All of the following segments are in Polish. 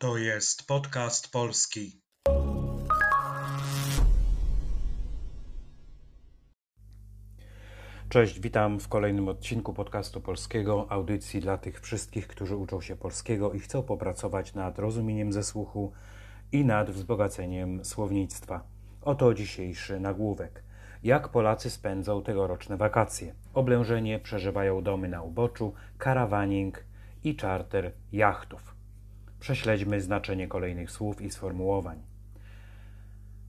To jest podcast polski. Cześć, witam w kolejnym odcinku podcastu polskiego, audycji dla tych wszystkich, którzy uczą się polskiego i chcą popracować nad rozumieniem ze słuchu i nad wzbogaceniem słownictwa. Oto dzisiejszy nagłówek. Jak Polacy spędzą tegoroczne wakacje? Oblężenie przeżywają domy na uboczu, karawaning i czarter jachtów. Prześledźmy znaczenie kolejnych słów i sformułowań.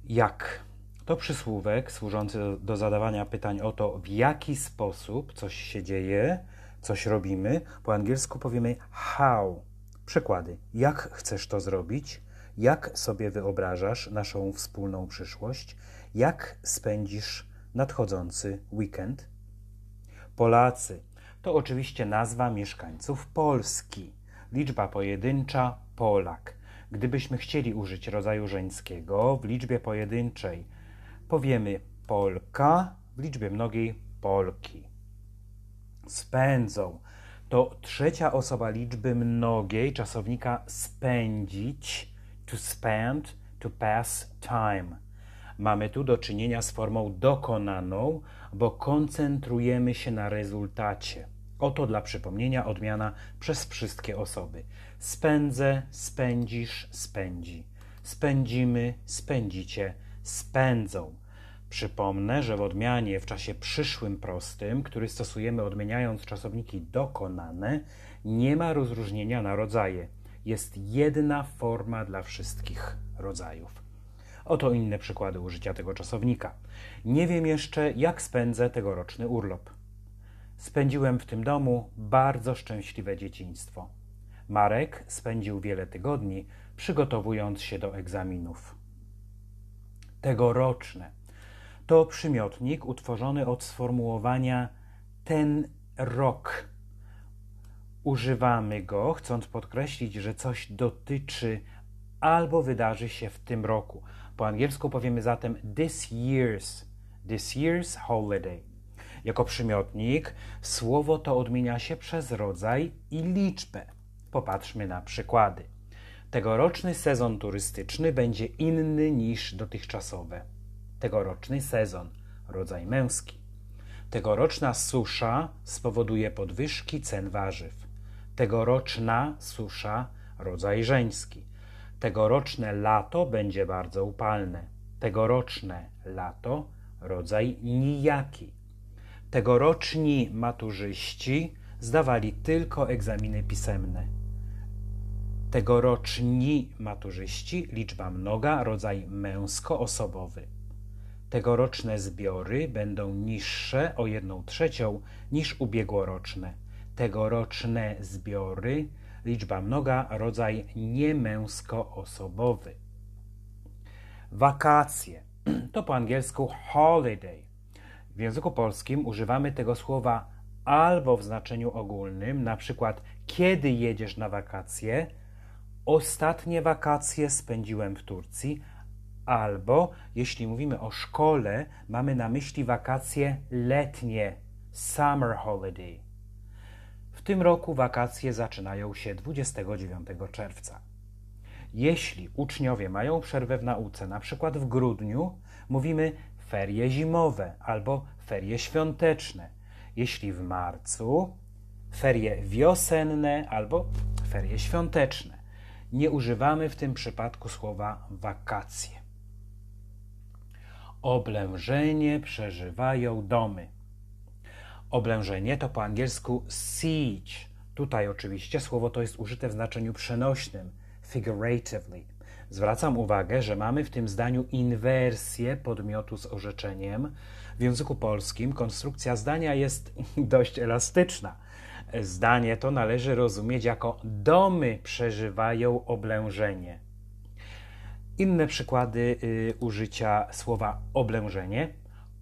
Jak? To przysłówek służący do, do zadawania pytań o to, w jaki sposób coś się dzieje, coś robimy. Po angielsku powiemy how. Przykłady. Jak chcesz to zrobić? Jak sobie wyobrażasz naszą wspólną przyszłość? Jak spędzisz nadchodzący weekend? Polacy to oczywiście nazwa mieszkańców Polski. Liczba pojedyncza Polak. Gdybyśmy chcieli użyć rodzaju żeńskiego w liczbie pojedynczej, powiemy Polka, w liczbie mnogiej Polki. Spędzą to trzecia osoba liczby mnogiej czasownika spędzić, to spend, to pass time. Mamy tu do czynienia z formą dokonaną, bo koncentrujemy się na rezultacie. Oto dla przypomnienia odmiana przez wszystkie osoby. Spędzę, spędzisz, spędzi. Spędzimy, spędzicie, spędzą. Przypomnę, że w odmianie w czasie przyszłym prostym, który stosujemy odmieniając czasowniki dokonane, nie ma rozróżnienia na rodzaje. Jest jedna forma dla wszystkich rodzajów. Oto inne przykłady użycia tego czasownika. Nie wiem jeszcze, jak spędzę tegoroczny urlop. Spędziłem w tym domu bardzo szczęśliwe dzieciństwo. Marek spędził wiele tygodni przygotowując się do egzaminów. Tegoroczne to przymiotnik utworzony od sformułowania ten rok. Używamy go, chcąc podkreślić, że coś dotyczy albo wydarzy się w tym roku. Po angielsku powiemy zatem this year's, this year's holiday. Jako przymiotnik słowo to odmienia się przez rodzaj i liczbę. Popatrzmy na przykłady. Tegoroczny sezon turystyczny będzie inny niż dotychczasowe. Tegoroczny sezon, rodzaj męski. Tegoroczna susza spowoduje podwyżki cen warzyw. Tegoroczna susza, rodzaj żeński. Tegoroczne lato będzie bardzo upalne. Tegoroczne lato, rodzaj nijaki. Tegoroczni maturzyści zdawali tylko egzaminy pisemne. Tegoroczni maturzyści, liczba mnoga, rodzaj męsko-osobowy. Tegoroczne zbiory będą niższe o jedną trzecią niż ubiegłoroczne. Tegoroczne zbiory, liczba mnoga, rodzaj niemęsko-osobowy. Wakacje to po angielsku holiday. W języku polskim używamy tego słowa albo w znaczeniu ogólnym, na przykład kiedy jedziesz na wakacje, ostatnie wakacje spędziłem w Turcji, albo jeśli mówimy o szkole, mamy na myśli wakacje letnie, summer holiday. W tym roku wakacje zaczynają się 29 czerwca. Jeśli uczniowie mają przerwę w nauce, na przykład w grudniu, mówimy ferie zimowe albo ferie świąteczne. Jeśli w marcu, ferie wiosenne albo ferie świąteczne. Nie używamy w tym przypadku słowa wakacje. Oblężenie przeżywają domy. Oblężenie to po angielsku siege. Tutaj oczywiście słowo to jest użyte w znaczeniu przenośnym, figuratively. Zwracam uwagę, że mamy w tym zdaniu inwersję podmiotu z orzeczeniem. W języku polskim konstrukcja zdania jest dość elastyczna. Zdanie to należy rozumieć jako domy przeżywają oblężenie. Inne przykłady y, użycia słowa oblężenie.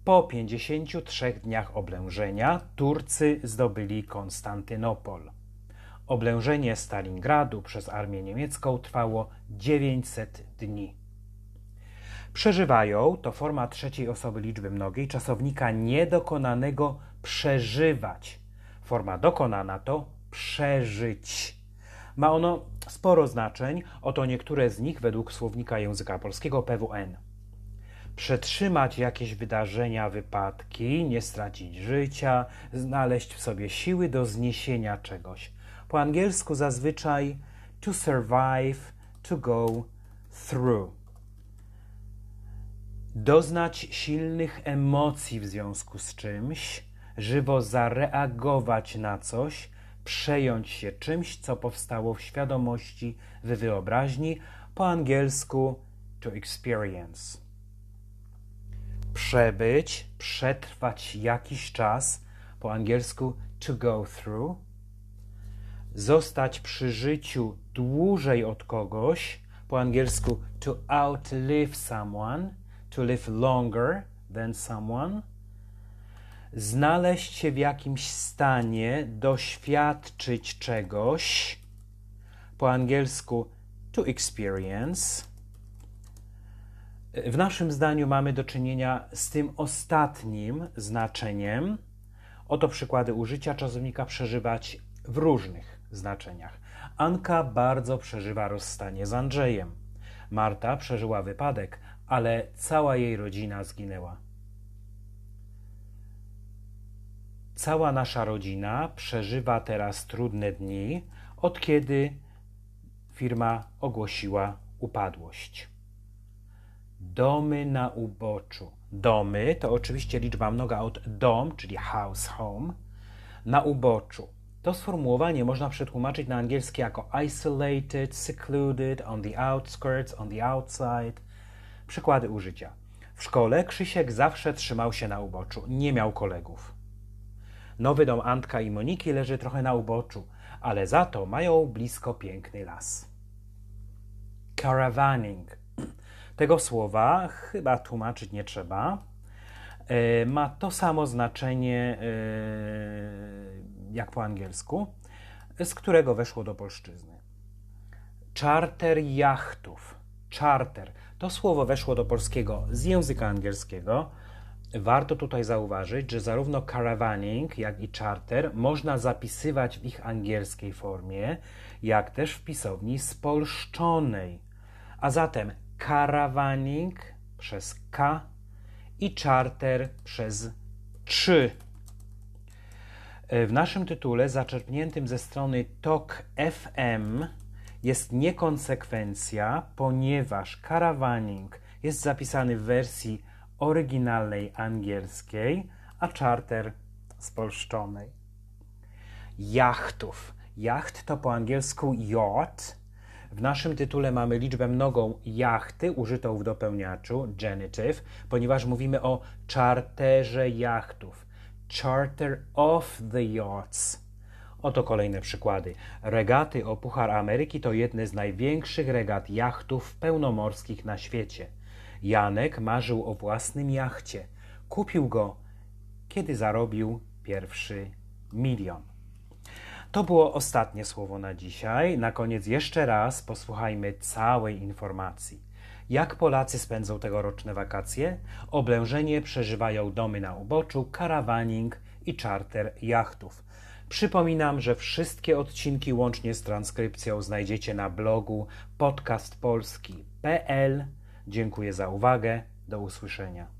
Po 53 dniach oblężenia Turcy zdobyli Konstantynopol. Oblężenie Stalingradu przez armię niemiecką trwało 900 dni. Przeżywają to forma trzeciej osoby liczby mnogiej czasownika niedokonanego przeżywać. Forma dokonana to przeżyć. Ma ono Sporo znaczeń, oto niektóre z nich według słownika języka polskiego PWN. Przetrzymać jakieś wydarzenia, wypadki, nie stracić życia, znaleźć w sobie siły do zniesienia czegoś. Po angielsku zazwyczaj to survive, to go through. Doznać silnych emocji w związku z czymś, żywo zareagować na coś, przejąć się czymś, co powstało w świadomości, w wyobraźni, po angielsku to experience. Przebyć, przetrwać jakiś czas, po angielsku to go through. Zostać przy życiu dłużej od kogoś, po angielsku to outlive someone, to live longer than someone znaleźć się w jakimś stanie, doświadczyć czegoś, po angielsku to experience. W naszym zdaniu mamy do czynienia z tym ostatnim znaczeniem. Oto przykłady użycia czasownika przeżywać w różnych znaczeniach. Anka bardzo przeżywa rozstanie z Andrzejem. Marta przeżyła wypadek, ale cała jej rodzina zginęła. Cała nasza rodzina przeżywa teraz trudne dni, od kiedy firma ogłosiła upadłość. Domy na uboczu. Domy to oczywiście liczba mnoga od dom, czyli house, home, na uboczu. To sformułowanie można przetłumaczyć na angielski jako isolated, secluded, on the outskirts, on the outside. Przykłady użycia. W szkole Krzysiek zawsze trzymał się na uboczu, nie miał kolegów. Nowy dom Antka i Moniki leży trochę na uboczu, ale za to mają blisko piękny las. Caravaning. Tego słowa chyba tłumaczyć nie trzeba. E, ma to samo znaczenie e, jak po angielsku, z którego weszło do polszczyzny. Charter jachtów. Charter. To słowo weszło do polskiego z języka angielskiego Warto tutaj zauważyć, że zarówno caravaning, jak i charter można zapisywać w ich angielskiej formie, jak też w pisowni spolszczonej. A zatem caravaning przez K i charter przez 3. W naszym tytule zaczerpniętym ze strony TOK FM jest niekonsekwencja, ponieważ caravaning jest zapisany w wersji oryginalnej angielskiej, a charter spolszczonej. Jachtów. Jacht to po angielsku yacht. W naszym tytule mamy liczbę mnogą jachty użytą w dopełniaczu, genitive, ponieważ mówimy o charterze jachtów. Charter of the yachts. Oto kolejne przykłady. Regaty o Puchar Ameryki to jedne z największych regat jachtów pełnomorskich na świecie. Janek marzył o własnym jachcie. Kupił go, kiedy zarobił pierwszy milion. To było ostatnie słowo na dzisiaj. Na koniec jeszcze raz posłuchajmy całej informacji. Jak Polacy spędzą tegoroczne wakacje? Oblężenie przeżywają domy na uboczu, karawaning i czarter jachtów. Przypominam, że wszystkie odcinki łącznie z transkrypcją znajdziecie na blogu podcastpolski.pl Dziękuję za uwagę. Do usłyszenia.